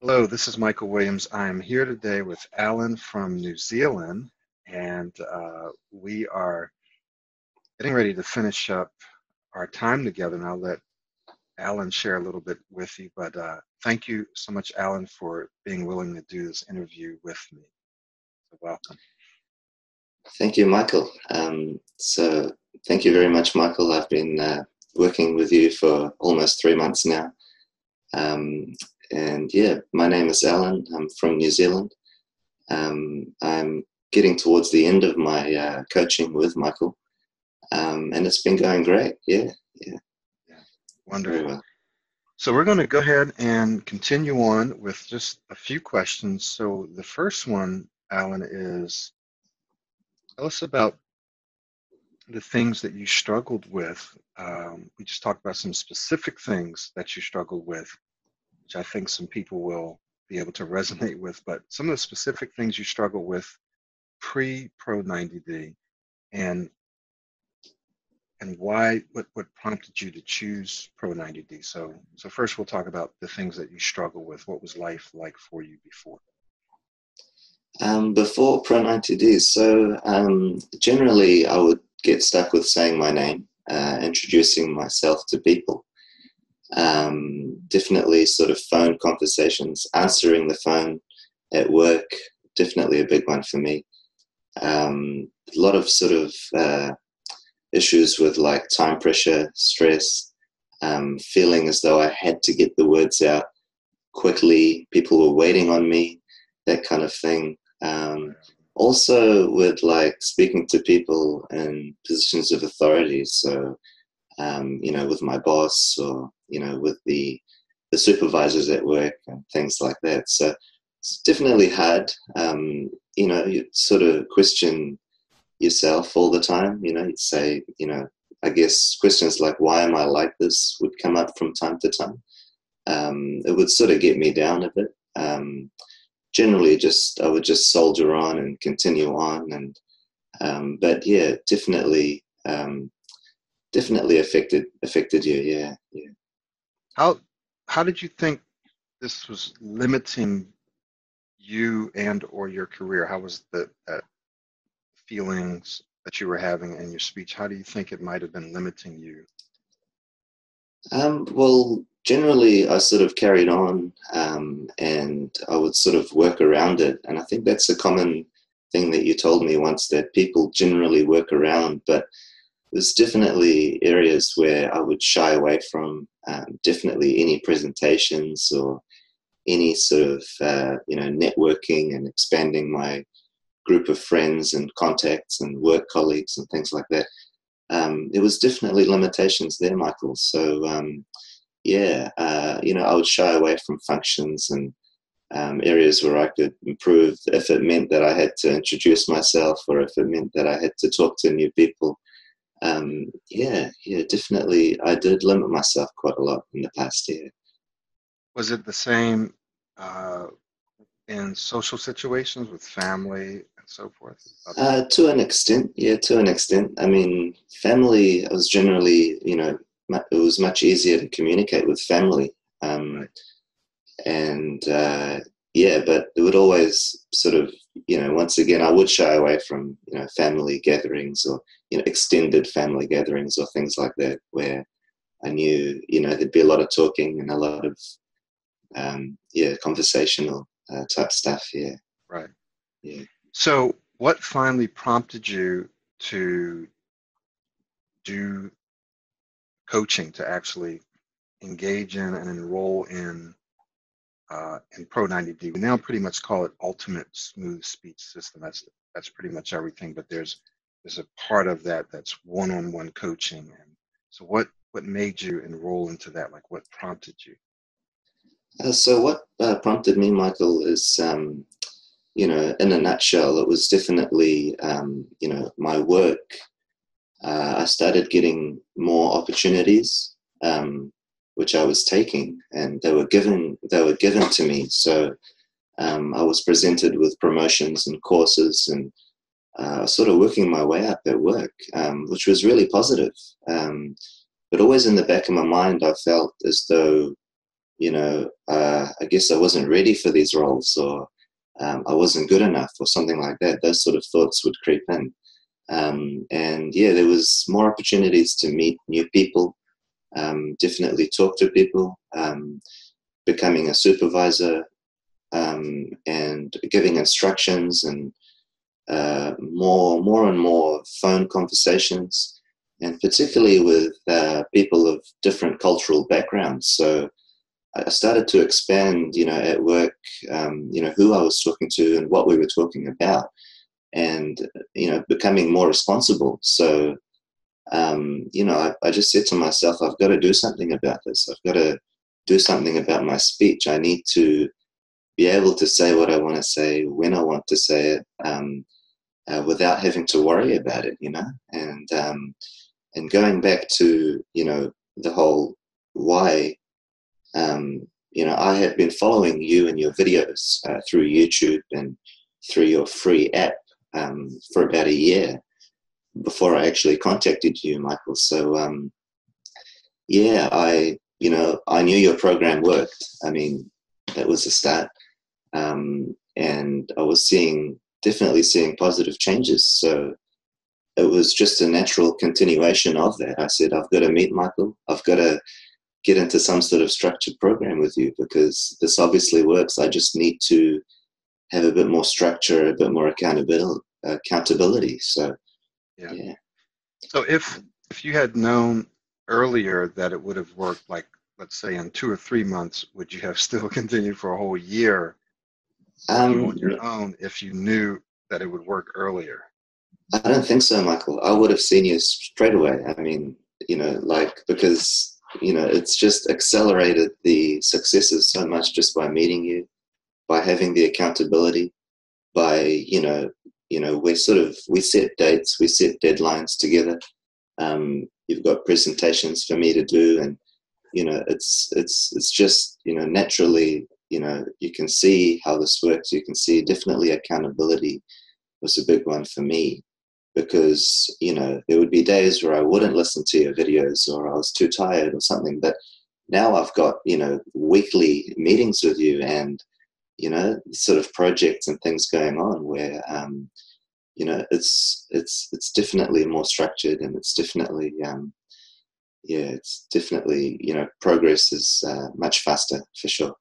Hello, this is Michael Williams. I'm here today with Alan from New Zealand, and uh, we are getting ready to finish up our time together. And I'll let Alan share a little bit with you. But uh, thank you so much, Alan, for being willing to do this interview with me. So welcome. Thank you, Michael. Um, so thank you very much, Michael. I've been uh, working with you for almost three months now. Um, and yeah, my name is Alan. I'm from New Zealand. Um, I'm getting towards the end of my uh, coaching with Michael, um, and it's been going great. Yeah, yeah, yeah. wonderful. Well. So we're going to go ahead and continue on with just a few questions. So the first one, Alan, is tell us about the things that you struggled with. Um, we just talked about some specific things that you struggled with which I think some people will be able to resonate with, but some of the specific things you struggle with pre Pro 90D and and why what, what prompted you to choose Pro 90D. So so first we'll talk about the things that you struggle with. What was life like for you before? Um, before Pro 90D, so um, generally I would get stuck with saying my name, uh, introducing myself to people um, definitely sort of phone conversations, answering the phone at work, definitely a big one for me. Um, a lot of sort of uh, issues with like time pressure, stress, um, feeling as though I had to get the words out quickly. People were waiting on me, that kind of thing. Um, also, with like speaking to people in positions of authority. So, um, you know, with my boss or you know, with the the supervisors at work and things like that. So it's definitely hard. Um, you know, you sort of question yourself all the time. You know, you'd say, you know, I guess questions like "Why am I like this?" would come up from time to time. Um, it would sort of get me down a bit. Um, generally, just I would just soldier on and continue on, and um, but yeah, definitely, um, definitely affected affected you. Yeah, yeah. How how did you think this was limiting you and or your career? How was the feelings that you were having in your speech? How do you think it might have been limiting you? Um, well, generally, I sort of carried on um, and I would sort of work around it. And I think that's a common thing that you told me once that people generally work around. But there's definitely areas where I would shy away from. Um, definitely any presentations or any sort of uh, you know networking and expanding my group of friends and contacts and work colleagues and things like that. Um, it was definitely limitations there, Michael. So um, yeah, uh, you know, I would shy away from functions and um, areas where I could improve if it meant that I had to introduce myself or if it meant that I had to talk to new people um, yeah, yeah, definitely. I did limit myself quite a lot in the past year. Was it the same uh, in social situations with family and so forth? Uh, to an extent, yeah, to an extent. I mean, family I was generally, you know, it was much easier to communicate with family. Um, right. And uh, yeah, but it would always sort of, you know, once again, I would shy away from, you know, family gatherings or, you know, extended family gatherings or things like that, where I knew, you know, there'd be a lot of talking and a lot of, um, yeah, conversational uh, type stuff. Yeah. Right. Yeah. So, what finally prompted you to do coaching to actually engage in and enroll in uh, in Pro 90D. We now pretty much call it Ultimate Smooth Speech System. That's that's pretty much everything. But there's there's a part of that that's one-on-one coaching. And so, what what made you enroll into that? Like, what prompted you? Uh, so, what uh, prompted me, Michael, is um, you know, in a nutshell, it was definitely um, you know my work. Uh, I started getting more opportunities. Um, which I was taking, and they were given they were given to me. So um, I was presented with promotions and courses, and uh, sort of working my way up at work, um, which was really positive. Um, but always in the back of my mind, I felt as though you know, uh, I guess I wasn't ready for these roles or um, I wasn't good enough or something like that. Those sort of thoughts would creep in. Um, and yeah, there was more opportunities to meet new people, um, definitely talk to people, um, becoming a supervisor and giving instructions and uh, more, more and more phone conversations, and particularly with uh, people of different cultural backgrounds. So I started to expand, you know, at work, um, you know, who I was talking to and what we were talking about, and you know, becoming more responsible. So, um, you know, I, I just said to myself, I've got to do something about this. I've got to do something about my speech. I need to be able to say what I want to say when I want to say it, um, uh, without having to worry about it, you know. And um, and going back to you know the whole why um, you know, I have been following you and your videos uh, through YouTube and through your free app um, for about a year before I actually contacted you, Michael. So, um, yeah, I, you know, I knew your program worked. I mean, that was a start. Um, and I was seeing, definitely seeing positive changes. So it was just a natural continuation of that. I said, I've got to meet Michael. I've got to get into some sort of structured program with you because this obviously works. I just need to have a bit more structure, a bit more accountability. Accountability. So, yeah. yeah. So if if you had known earlier that it would have worked, like let's say in two or three months, would you have still continued for a whole year um, on your own if you knew that it would work earlier? I don't think so, Michael. I would have seen you straight away. I mean, you know, like because you know, it's just accelerated the successes so much just by meeting you, by having the accountability, by you know, you know, we sort of we set dates, we set deadlines together. Um, you've got presentations for me to do, and you know, it's it's it's just you know naturally, you know, you can see how this works. You can see definitely accountability was a big one for me because you know there would be days where I wouldn't listen to your videos or I was too tired or something. But now I've got you know weekly meetings with you and you know sort of projects and things going on where um, you know it's it's it's definitely more structured and it's definitely um, yeah it's definitely you know progress is uh, much faster for sure.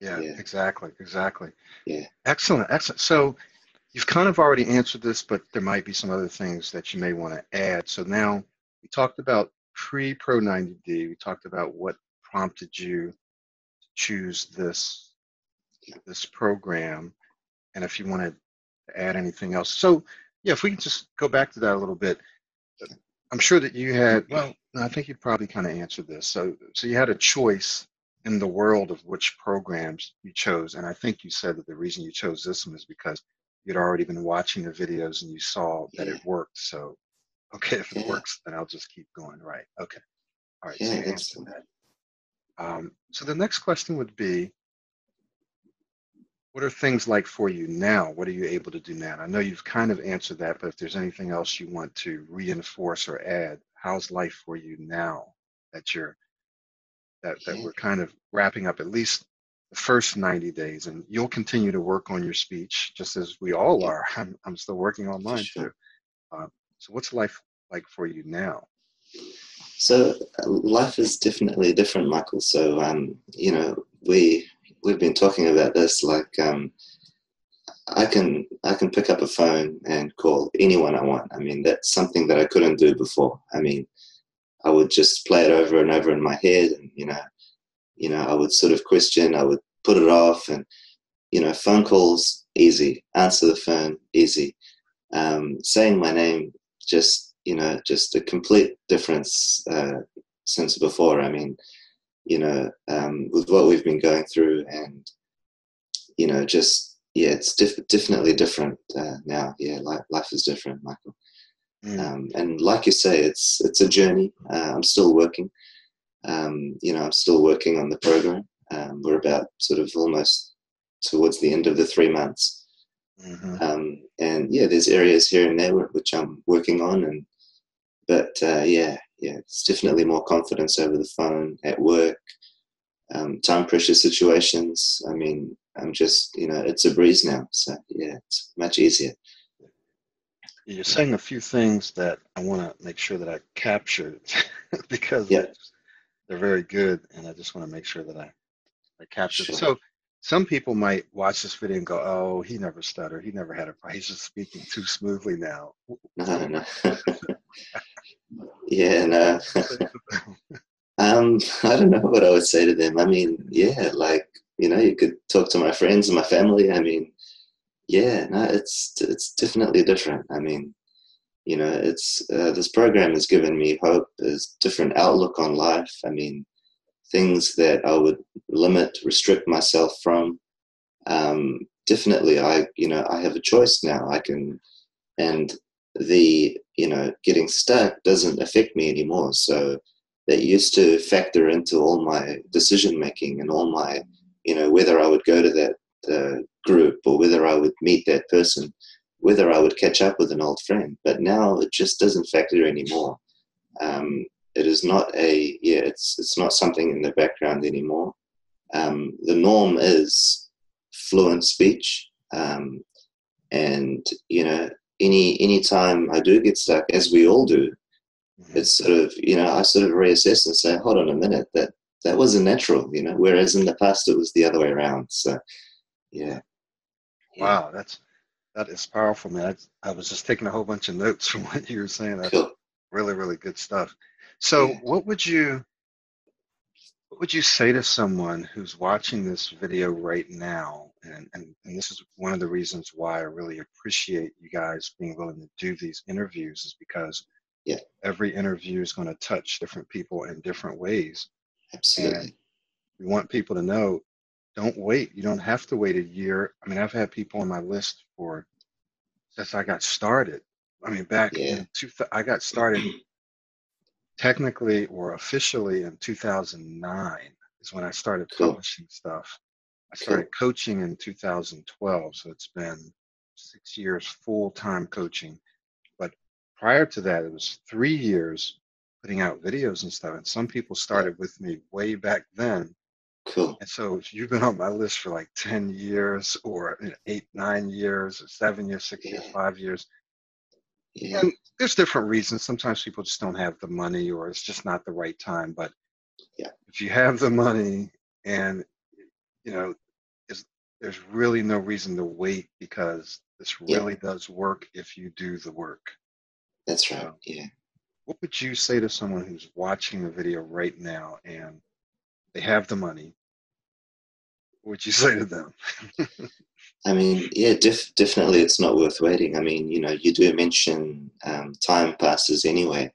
Yeah, exactly, exactly. Yeah, excellent, excellent. So You've kind of already answered this, but there might be some other things that you may want to add. So now we talked about pre-Pro 90D. We talked about what prompted you to choose this this program, and if you wanted to add anything else. So yeah, if we can just go back to that a little bit. I'm sure that you had. Well, I think you probably kind of answered this. So so you had a choice in the world of which programs you chose, and I think you said that the reason you chose this one is because you'd already been watching the videos and you saw that yeah. it worked. So, okay, if it yeah. works, then I'll just keep going. Right. Okay. All right. Yeah, so that. Um, so the next question would be, what are things like for you now? What are you able to do now? I know you've kind of answered that, but if there's anything else you want to reinforce or add, how's life for you now that you're that, that we're kind of wrapping up at least the first 90 days and you'll continue to work on your speech just as we all are. I'm, I'm still working on mine sure. too uh, so what's life like for you now? So life is definitely different michael. So um, you know we we've been talking about this like um, i can i can pick up a phone and call anyone i want. I mean that's something that i couldn't do before. I mean i would just play it over and over in my head and you know you know, I would sort of question, I would put it off, and you know, phone calls easy, answer the phone easy, um, saying my name just you know just a complete difference uh, since before. I mean, you know, um, with what we've been going through, and you know, just yeah, it's diff- definitely different uh, now. Yeah, life, life is different, Michael. Mm. Um, and like you say, it's it's a journey. Uh, I'm still working. Um, you know, I'm still working on the program. Um, we're about sort of almost towards the end of the three months. Mm-hmm. Um, and yeah, there's areas here and there which I'm working on, and but uh, yeah, yeah, it's definitely more confidence over the phone at work. um, time pressure situations. I mean, I'm just, you know, it's a breeze now. So yeah, it's much easier. You're saying a few things that I want to make sure that I captured because yeah. they're very good, and I just want to make sure that I, I capture. Sure. So some people might watch this video and go, "Oh, he never stuttered. He never had a. He's just speaking too smoothly now." No, no. yeah, no. um, I don't know what I would say to them. I mean, yeah, like you know, you could talk to my friends and my family. I mean, yeah, no, it's it's definitely different. I mean, you know, it's uh, this program has given me hope. There's different outlook on life. I mean, things that I would limit, restrict myself from. Um, definitely, I you know I have a choice now. I can, and the you know getting stuck doesn't affect me anymore. So that used to factor into all my decision making and all my you know whether I would go to that uh, group or whether I would meet that person, whether I would catch up with an old friend. But now it just doesn't factor anymore. Um, it is not a yeah it's it's not something in the background anymore um, the norm is fluent speech um, and you know any any time i do get stuck as we all do mm-hmm. it's sort of you know i sort of reassess and say hold on a minute that that wasn't natural you know whereas in the past it was the other way around so yeah wow that's that is powerful man I, I was just taking a whole bunch of notes from what you were saying that's cool. really really good stuff so, Yeah. what would you what would you say to someone who's watching this video right now? And, and and this is one of the reasons why I really appreciate you guys being willing to do these interviews is because Yeah. every interview is going to touch different people in different ways. absolutely We want people to know, don't wait. You don't have to wait a year. I mean, I've had people on my list for since I got started. I mean, back Yeah. in two, I got started technically or officially in 2009 is when I started Cool. publishing stuff. I started coaching in 2012, so it's been six years full time coaching. But prior to that, it was three years putting out videos and stuff. And some people started with me way back then. Cool And so you've been on my list for like 10 years or you know, eight, nine years, or seven years, six years, five years, yeah and there's different reasons. Sometimes people just don't have the money or it's just not the right time. But Yeah. if you have the money and you know, there's really no reason to wait because this Yeah. really does work if you do the work. that's right yeah What would you say to someone who's watching the video right now and they have the money? What would you say to them? I mean, yeah, def- definitely it's not worth waiting. I mean, you know, you do mention um, time passes anyway.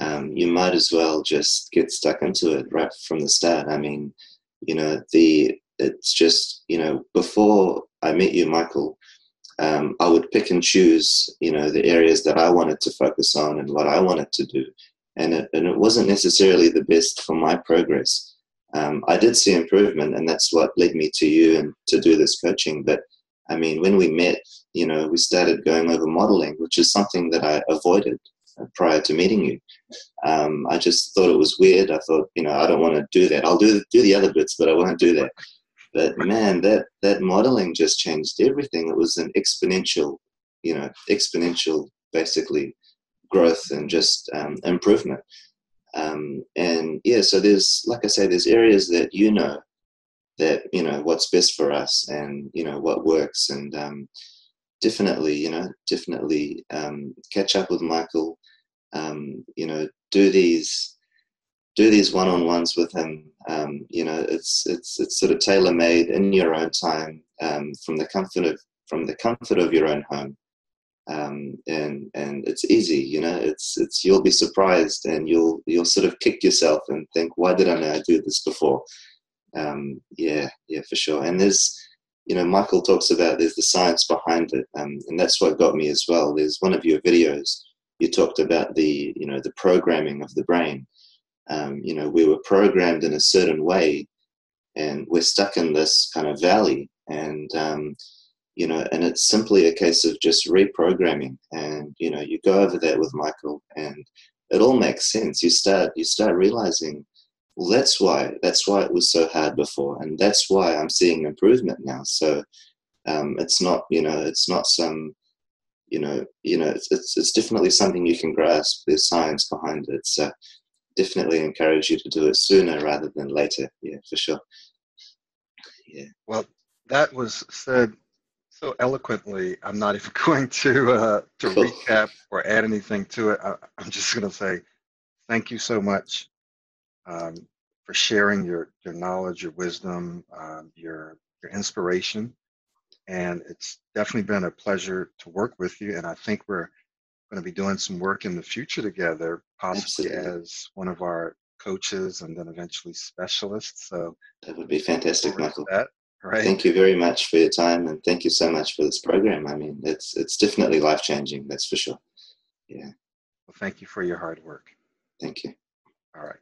Um, you might as well just get stuck into it right from the start. I mean, you know, the it's just you know before I met you, Michael, um, I would pick and choose you know the areas that I wanted to focus on and what I wanted to do, and it, and it wasn't necessarily the best for my progress. Um, I did see improvement, and that's what led me to you and to do this coaching. But I mean, when we met, you know, we started going over modeling, which is something that I avoided prior to meeting you. Um, I just thought it was weird. I thought, you know, I don't want to do that. I'll do do the other bits, but I won't do that. But man, that that modeling just changed everything. It was an exponential, you know, exponential basically growth and just um, improvement. Um, and yeah, so there's like I say, there's areas that you know that you know what's best for us and you know what works and um, definitely you know definitely um, catch up with Michael. Um, you know, do these do these one-on-ones with him. Um, you know, it's it's it's sort of tailor-made in your own time um, from the comfort of from the comfort of your own home. Um, and and it's easy, you know. It's it's you'll be surprised, and you'll you'll sort of kick yourself and think, why did I do this before? Um, yeah, yeah, for sure. And there's, you know, Michael talks about there's the science behind it, um, and that's what got me as well. There's one of your videos you talked about the you know the programming of the brain. Um, you know, we were programmed in a certain way, and we're stuck in this kind of valley, and um, you know, and it's simply a case of just reprogramming. And you know, you go over that with Michael, and it all makes sense. You start you start realizing well, that's why that's why it was so hard before, and that's why I'm seeing improvement now. So um, it's not you know it's not some you know you know it's, it's, it's definitely something you can grasp. There's science behind it. So definitely encourage you to do it sooner rather than later. Yeah, for sure. Yeah. Well, that was said so eloquently. I'm not even going to uh, to recap or add anything to it. I, am just going to say thank you so much um, for sharing your your knowledge, your wisdom, um, your your inspiration, and it's definitely been a pleasure to work with you. And I think we're going to be doing some work in the future together, possibly Absolutely. as one of our coaches and then eventually specialists. So that would be fantastic, Michael. That, right. Thank you very much for your time, and thank you so much for this program. I mean, it's it's definitely life changing. That's for sure. Yeah. Well, thank you for your hard work. Thank you. All right.